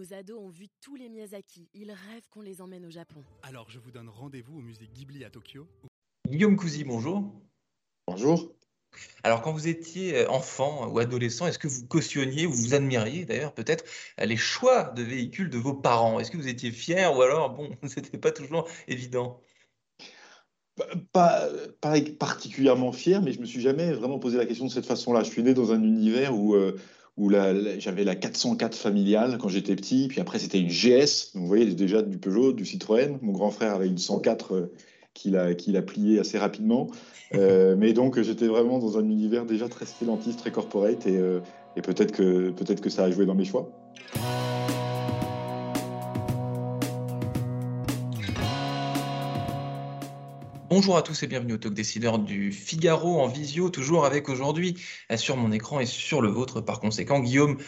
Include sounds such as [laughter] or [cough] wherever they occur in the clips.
Nos ados ont vu tous les Miyazaki. Ils rêvent qu'on les emmène au Japon. Alors je vous donne rendez-vous au musée Ghibli à Tokyo. Guillaume Cousy, bonjour. Bonjour. Alors, quand vous étiez euh, enfant ou adolescent, est-ce que vous cautionniez ou vous admiriez d'ailleurs peut-être euh, les choix de véhicules de vos parents? Est-ce que vous étiez fier ou alors, bon, [laughs] c'était pas toujours évident? Pas, pas particulièrement fier, mais je me suis jamais vraiment posé la question de cette façon-là. Je suis né dans un univers où, euh, où la- la- j'avais la 404 familiale quand j'étais petit, puis après c'était une GS. Donc, vous voyez déjà du Peugeot, du Citroën. Mon grand frère avait une 104 euh, qu'il a, qu'il a pliée assez rapidement. [laughs] Euh, mais donc j'étais vraiment dans un univers déjà très Stellantis, très corporate, et, euh, et peut-être que, peut-être que ça a joué dans mes choix. Bonjour à tous et bienvenue au Talk Décideur du Figaro en visio, toujours avec aujourd'hui euh, sur mon écran et sur le vôtre par conséquent Guillaume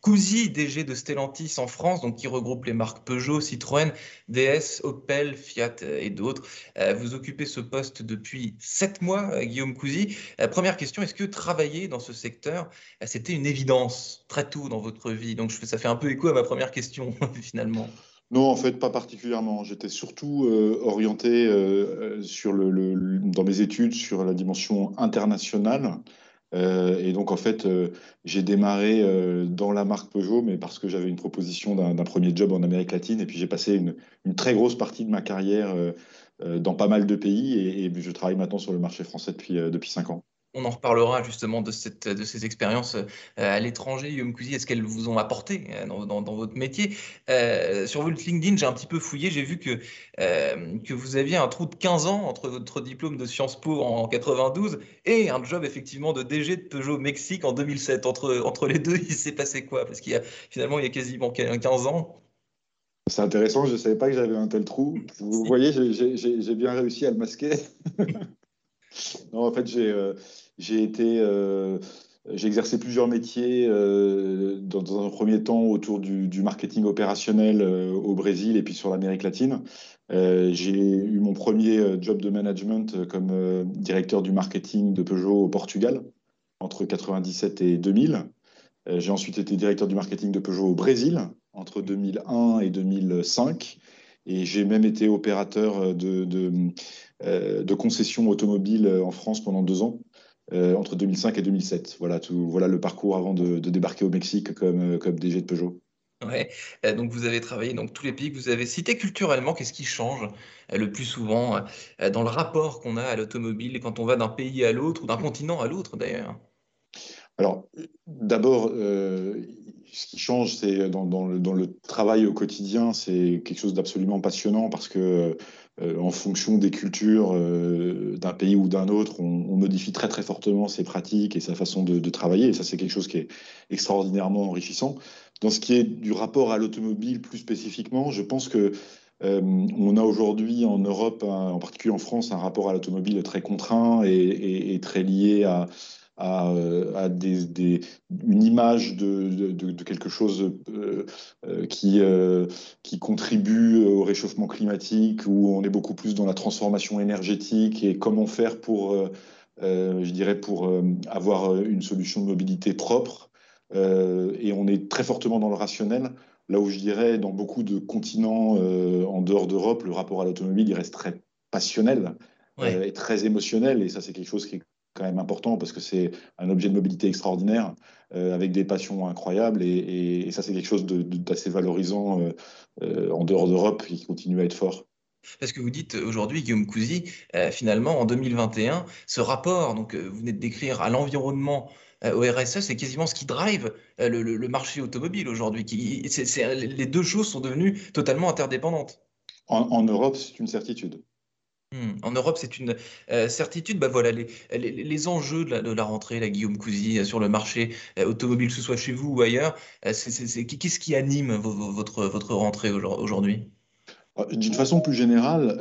Cousy, DG de Stellantis en France, donc qui regroupe les marques Peugeot, Citroën, DS, Opel, Fiat euh, et d'autres. Euh, Vous occupez ce poste depuis sept mois, Guillaume Cousy. Première question, est-ce que travailler dans ce secteur, c'était une évidence très tôt dans votre vie? Donc ça fait un peu écho à ma première question [laughs] finalement. Non, en fait, pas particulièrement. J'étais surtout euh, orienté euh, euh, dans mes études sur la dimension internationale. Et donc, en fait, j'ai démarré dans la marque Peugeot, mais parce que j'avais une proposition d'un premier job en Amérique latine. Et puis, j'ai passé une, très grosse partie de ma carrière dans pas mal de pays. Et, et je travaille maintenant sur le marché français depuis, depuis cinq ans. On en reparlera justement de, cette, de ces expériences euh, à l'étranger, Guillaume Cousy. Est-ce qu'elles vous ont apporté euh, dans, dans- dans votre métier? Euh, sur votre LinkedIn, j'ai un petit peu fouillé, j'ai vu que, euh, que vous aviez un trou de 15 ans entre votre diplôme de Sciences Po en 92 et un job effectivement de DG de Peugeot Mexique en 2007. Entre, entre les deux, [laughs] il s'est passé quoi? Parce qu'il y a finalement, il y a quasiment 15 ans. C'est intéressant, je ne savais pas que j'avais un tel trou. Vous [laughs] voyez, j'ai bien réussi à le masquer. [laughs] Non, en fait, j'ai euh, été, euh, exercé plusieurs métiers euh, dans, un premier temps autour du, marketing opérationnel euh, au Brésil et puis sur l'Amérique latine. Euh, j'ai eu mon premier job de management comme directeur du marketing de Peugeot au Portugal entre 97 et 2000. Euh, j'ai ensuite été directeur du marketing de Peugeot au Brésil entre 2001 et 2005. Et j'ai même été opérateur de, de concessions automobiles en France pendant deux ans, euh, entre 2005 et 2007. Voilà, tout, voilà le parcours avant de, débarquer au Mexique comme, euh, DG de Peugeot. Ouais, euh, donc vous avez travaillé dans tous les pays que vous avez cités. Culturellement, qu'est-ce qui change euh, le plus souvent euh, dans le rapport qu'on a à l'automobile quand on va d'un pays à l'autre ou d'un continent à l'autre d'ailleurs? Alors, d'abord, euh, ce qui change, c'est dans, le, travail au quotidien, c'est quelque chose d'absolument passionnant parce que, euh, en fonction des cultures euh, d'un pays ou d'un autre, on, modifie très très fortement ses pratiques et sa façon de, travailler. Et ça, c'est quelque chose qui est extraordinairement enrichissant. Dans ce qui est du rapport à l'automobile plus spécifiquement, je pense que on a aujourd'hui en Europe, en particulier en France, un rapport à l'automobile très contraint et très lié à, à, à des, des- une image de, de- de- de quelque chose euh, euh, qui, euh, qui contribue au réchauffement climatique, où on est beaucoup plus dans la transformation énergétique et comment faire pour, euh, je dirais, pour avoir une solution de mobilité propre. Et on est très fortement dans le rationnel. Là où je dirais, dans beaucoup de continents en dehors d'Europe, le rapport à l'automobile, il reste très passionnel Ouais. et très émotionnel. Et ça, c'est quelque chose qui est quand même important parce que c'est un objet de mobilité extraordinaire euh, avec des passions incroyables. Et, et- et ça, c'est quelque chose d'assez valorisant euh, euh, en dehors d'Europe et qui continue à être fort. Parce que vous dites aujourd'hui, Guillaume Cousy, finalement en 2021, ce rapport, donc vous venez de décrire à l'environnement, au RSE, c'est quasiment ce qui drive le, le- le marché automobile aujourd'hui. Les deux choses sont devenues totalement interdépendantes. En, en Europe, c'est une certitude. Hmm. En Europe, c'est une euh, certitude. Bah voilà, les, enjeux de la, rentrée, la Guillaume Cousy, euh, sur le marché euh, automobile, que ce soit chez vous ou ailleurs, qu'est-ce qui anime vo- vo- votre, votre rentrée aujourd- aujourd'hui? D'une façon plus générale,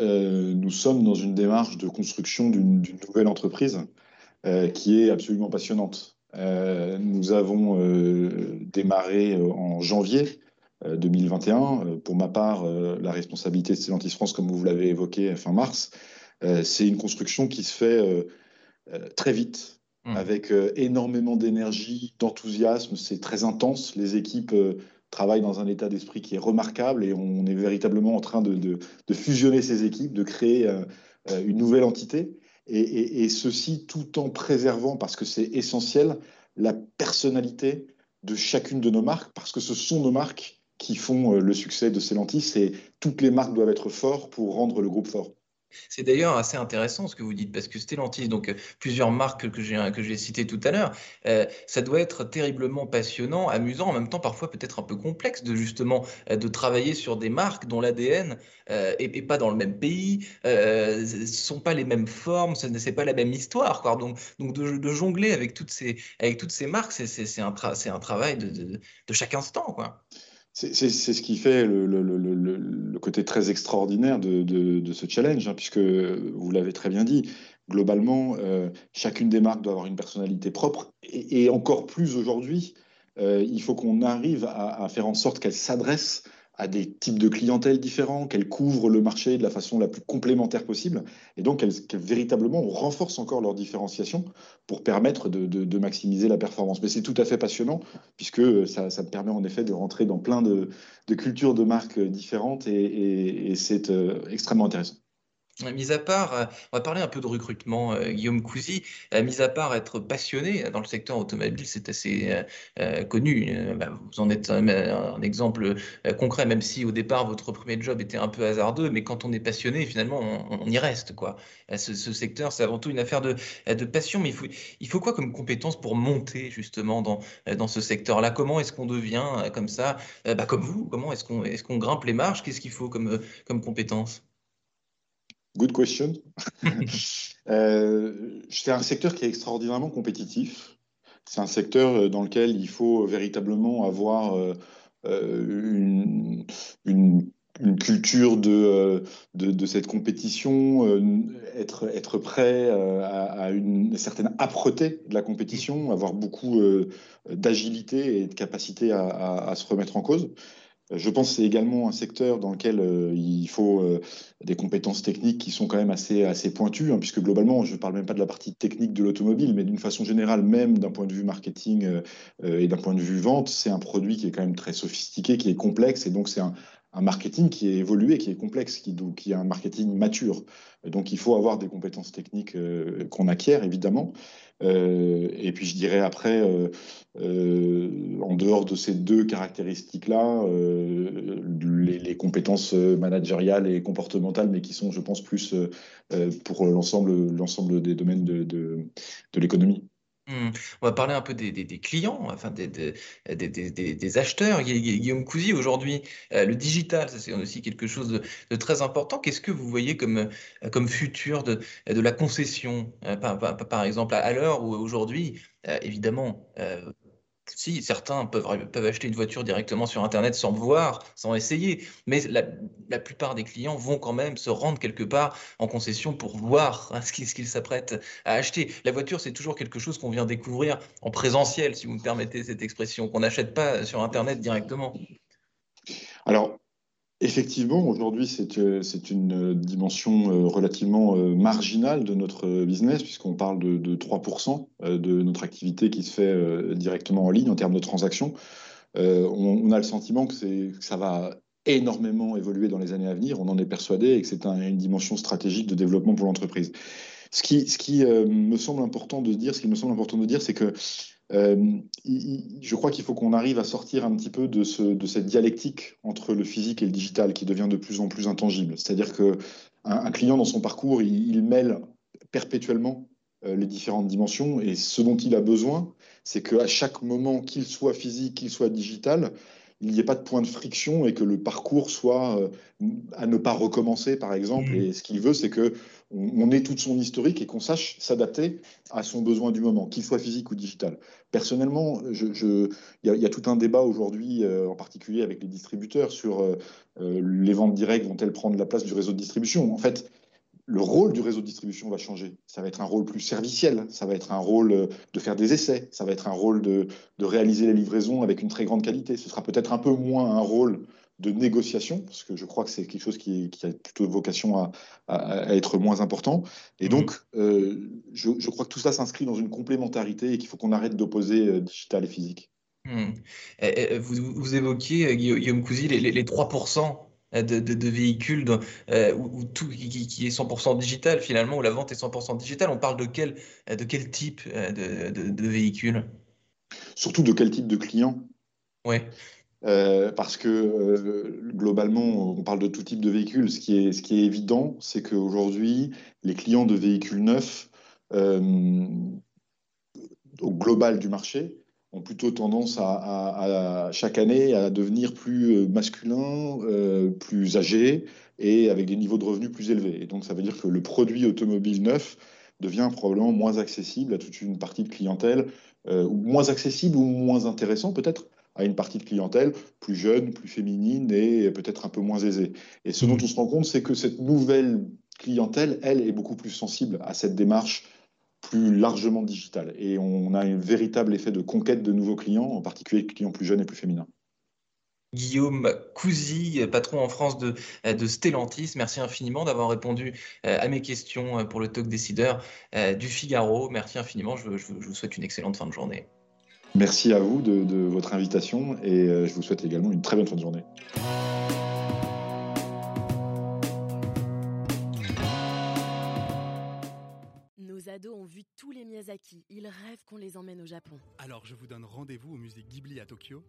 nous sommes dans une démarche de construction d'une nouvelle entreprise qui est absolument passionnante. Nous avons démarré en janvier 2021. Euh, Pour ma part, euh, la responsabilité de Stellantis France, comme vous l'avez évoqué fin mars, euh, c'est une construction qui se fait euh, euh, très vite, Hmm. avec euh, énormément d'énergie, d'enthousiasme. C'est très intense. Les équipes euh, travaillent dans un état d'esprit qui est remarquable et on est véritablement en train de, fusionner ces équipes, de créer une nouvelle entité. et, ceci tout en préservant, parce que c'est essentiel, la personnalité de chacune de nos marques, parce que ce sont nos marques qui font le succès de Celantis et toutes les marques doivent être fortes pour rendre le groupe fort. C'est d'ailleurs assez intéressant ce que vous dites, parce que Stellantis, donc euh, plusieurs marques que j'ai que j'ai citées tout à l'heure, euh, ça doit être terriblement passionnant, amusant, en même temps parfois peut-être un peu complexe de justement euh, de travailler sur des marques dont l'ADN est, pas dans le même pays, ne sont pas les mêmes formes, ce n'est pas la même histoire, quoi. Donc, donc de, jongler avec toutes ces avec toutes ces marques, c'est un, travail de, de, de chaque instant, quoi. C'est ce qui fait le, côté très extraordinaire de, ce challenge, hein, puisque vous l'avez très bien dit, globalement, euh, chacune des marques doit avoir une personnalité propre, et, encore plus aujourd'hui, euh, il faut qu'on arrive à, à, faire en sorte qu'elle s'adresse à des types de clientèle différents, qu'elles couvrent le marché de la façon la plus complémentaire possible, et donc qu'elles véritablement renforcent encore leur différenciation pour permettre de, maximiser la performance. Mais c'est tout à fait passionnant, puisque ça, ça, permet en effet de rentrer dans plein de, cultures de marques différentes, et c'est euh, extrêmement intéressant. Mis à part, euh, on va parler un peu de recrutement, euh, Guillaume Cousy. Euh, mis à part être passionné dans le secteur automobile, c'est assez connu. Bah, vous en êtes un, exemple concret, même si au départ votre premier job était un peu hasardeux, mais quand on est passionné, finalement, on, y reste. Quoi. Ce, secteur, c'est avant tout une affaire de, passion, mais il faut, quoi comme compétence pour monter justement dans, dans ce secteur-là? Comment est-ce qu'on devient comme ça, bah, comme vous Comment est-ce qu'on est qu'on grimpe les marches? Qu'est-ce qu'il faut comme, comme compétence? Good question. [laughs] euh, c'est un secteur qui est extraordinairement compétitif. C'est un secteur euh, dans lequel il faut véritablement avoir euh, une, une, culture de, de, cette compétition, être, être prêt à, une certaine âpreté de la compétition, avoir beaucoup d'agilité et de capacité à, à, se remettre en cause. Je pense que c'est également un secteur dans lequel euh, il faut euh, des compétences techniques qui sont quand même assez, assez pointues, hein, puisque globalement, je ne parle même pas de la partie technique de l'automobile, mais d'une façon générale, même d'un point de vue marketing euh, et d'un point de vue vente, c'est un produit qui est quand même très sophistiqué, qui est complexe, et donc c'est un, un marketing qui est évolué, qui est complexe, qui, est un marketing mature. Donc il faut avoir des compétences techniques euh, qu'on acquiert, évidemment. Euh, et puis je dirais après, euh, en dehors de ces deux caractéristiques-là, les, compétences managériales et comportementales, mais qui sont, je pense, plus pour l'ensemble des domaines de l'économie. Mmh. On va parler un peu des, clients, enfin des, acheteurs. Guillaume Cousy, aujourd'hui, euh, le digital, ça c'est aussi quelque chose de, très important. Qu'est-ce que vous voyez comme, euh, comme futur de, la concession, euh, par, par, exemple, à, l'heure où aujourd'hui, évidemment, si, certains peuvent, peuvent acheter une voiture directement sur Internet sans voir, sans essayer, mais la, plupart des clients vont quand même se rendre quelque part en concession pour voir hein, ce qu'ils s'apprêtent à acheter. La voiture, c'est toujours quelque chose qu'on vient découvrir en présentiel, si vous me permettez cette expression, qu'on n'achète pas sur Internet directement. Alors, Effectivement, aujourd'hui, c'est euh, une dimension euh, relativement euh, marginale de notre business, puisqu'on parle de, 3% de notre activité qui se fait directement en ligne en termes de transactions. On, a le sentiment que, ça va énormément évoluer dans les années à venir. On en est persuadé et que c'est une dimension stratégique de développement pour l'entreprise. Ce qui, ce qui me semble important de dire, ce qui me semble important de dire, c'est que euh, je crois qu'il faut qu'on arrive à sortir un petit peu de, cette dialectique entre le physique et le digital qui devient de plus en plus intangible. C'est-à-dire qu'un un client dans son parcours, il, mêle perpétuellement euh, les différentes dimensions et ce dont il a besoin, c'est qu'à chaque moment, qu'il soit physique, qu'il soit digital, il n'y ait pas de point de friction et que le parcours soit euh, à ne pas recommencer, par exemple. Mmh. Et ce qu'il veut, c'est que on, ait toute son historique et qu'on sache s'adapter à son besoin du moment, qu'il soit physique ou digital. Personnellement, il y, a tout un débat aujourd'hui, euh, en particulier avec les distributeurs, sur euh, les ventes directes vont-elles prendre la place du réseau de distribution? En fait, le rôle du réseau de distribution va changer. Ça va être un rôle plus serviciel, ça va être un rôle euh, de faire des essais, ça va être un rôle de, réaliser les livraisons avec une très grande qualité. Ce sera peut-être un peu moins un rôle de négociation, parce que je crois que c'est quelque chose qui, a plutôt vocation à, être moins important. Et mmh. donc, euh, je, crois que tout ça s'inscrit dans une complémentarité et qu'il faut qu'on arrête d'opposer euh, digital et physique. Hmm. Vous, vous, évoquiez, Guillaume Cousy, les, les, 3% de, de, de, véhicules où, tout, qui, est 100% digital finalement, où la vente est 100% digitale. On parle de quel, de quel type de, de véhicules Surtout de quel type de client? Oui. Euh, parce que euh, globalement, on parle de tout type de véhicules. Ce qui est, ce qui est évident, c'est qu'aujourd'hui, les clients de véhicules neufs, euh, au global du marché, plutôt tendance à, chaque année à devenir plus masculins, plus âgés et avec des niveaux de revenus plus élevés. Et donc, ça veut dire que le produit automobile neuf devient probablement moins accessible à toute une partie de clientèle, ou moins accessible ou moins intéressant peut-être à une partie de clientèle plus jeune, plus féminine et peut-être un peu moins aisée. Et ce dont on se rend compte, c'est que cette nouvelle clientèle, elle, est beaucoup plus sensible à cette démarche plus largement digitale. Et on a un véritable effet de conquête de nouveaux clients, en particulier clients plus jeunes et plus féminins. Guillaume Cousy, patron en France de, de Stellantis. Merci infiniment d'avoir répondu euh, à mes questions pour le talk décideur euh, du Figaro. Merci infiniment. Je, je vous souhaite une excellente fin de journée. Merci à vous de, votre invitation et euh, je vous souhaite également une très bonne fin de journée. Miyazaki. Ils rêvent qu'on les emmène au Japon. Alors je vous donne rendez-vous au musée Ghibli à Tokyo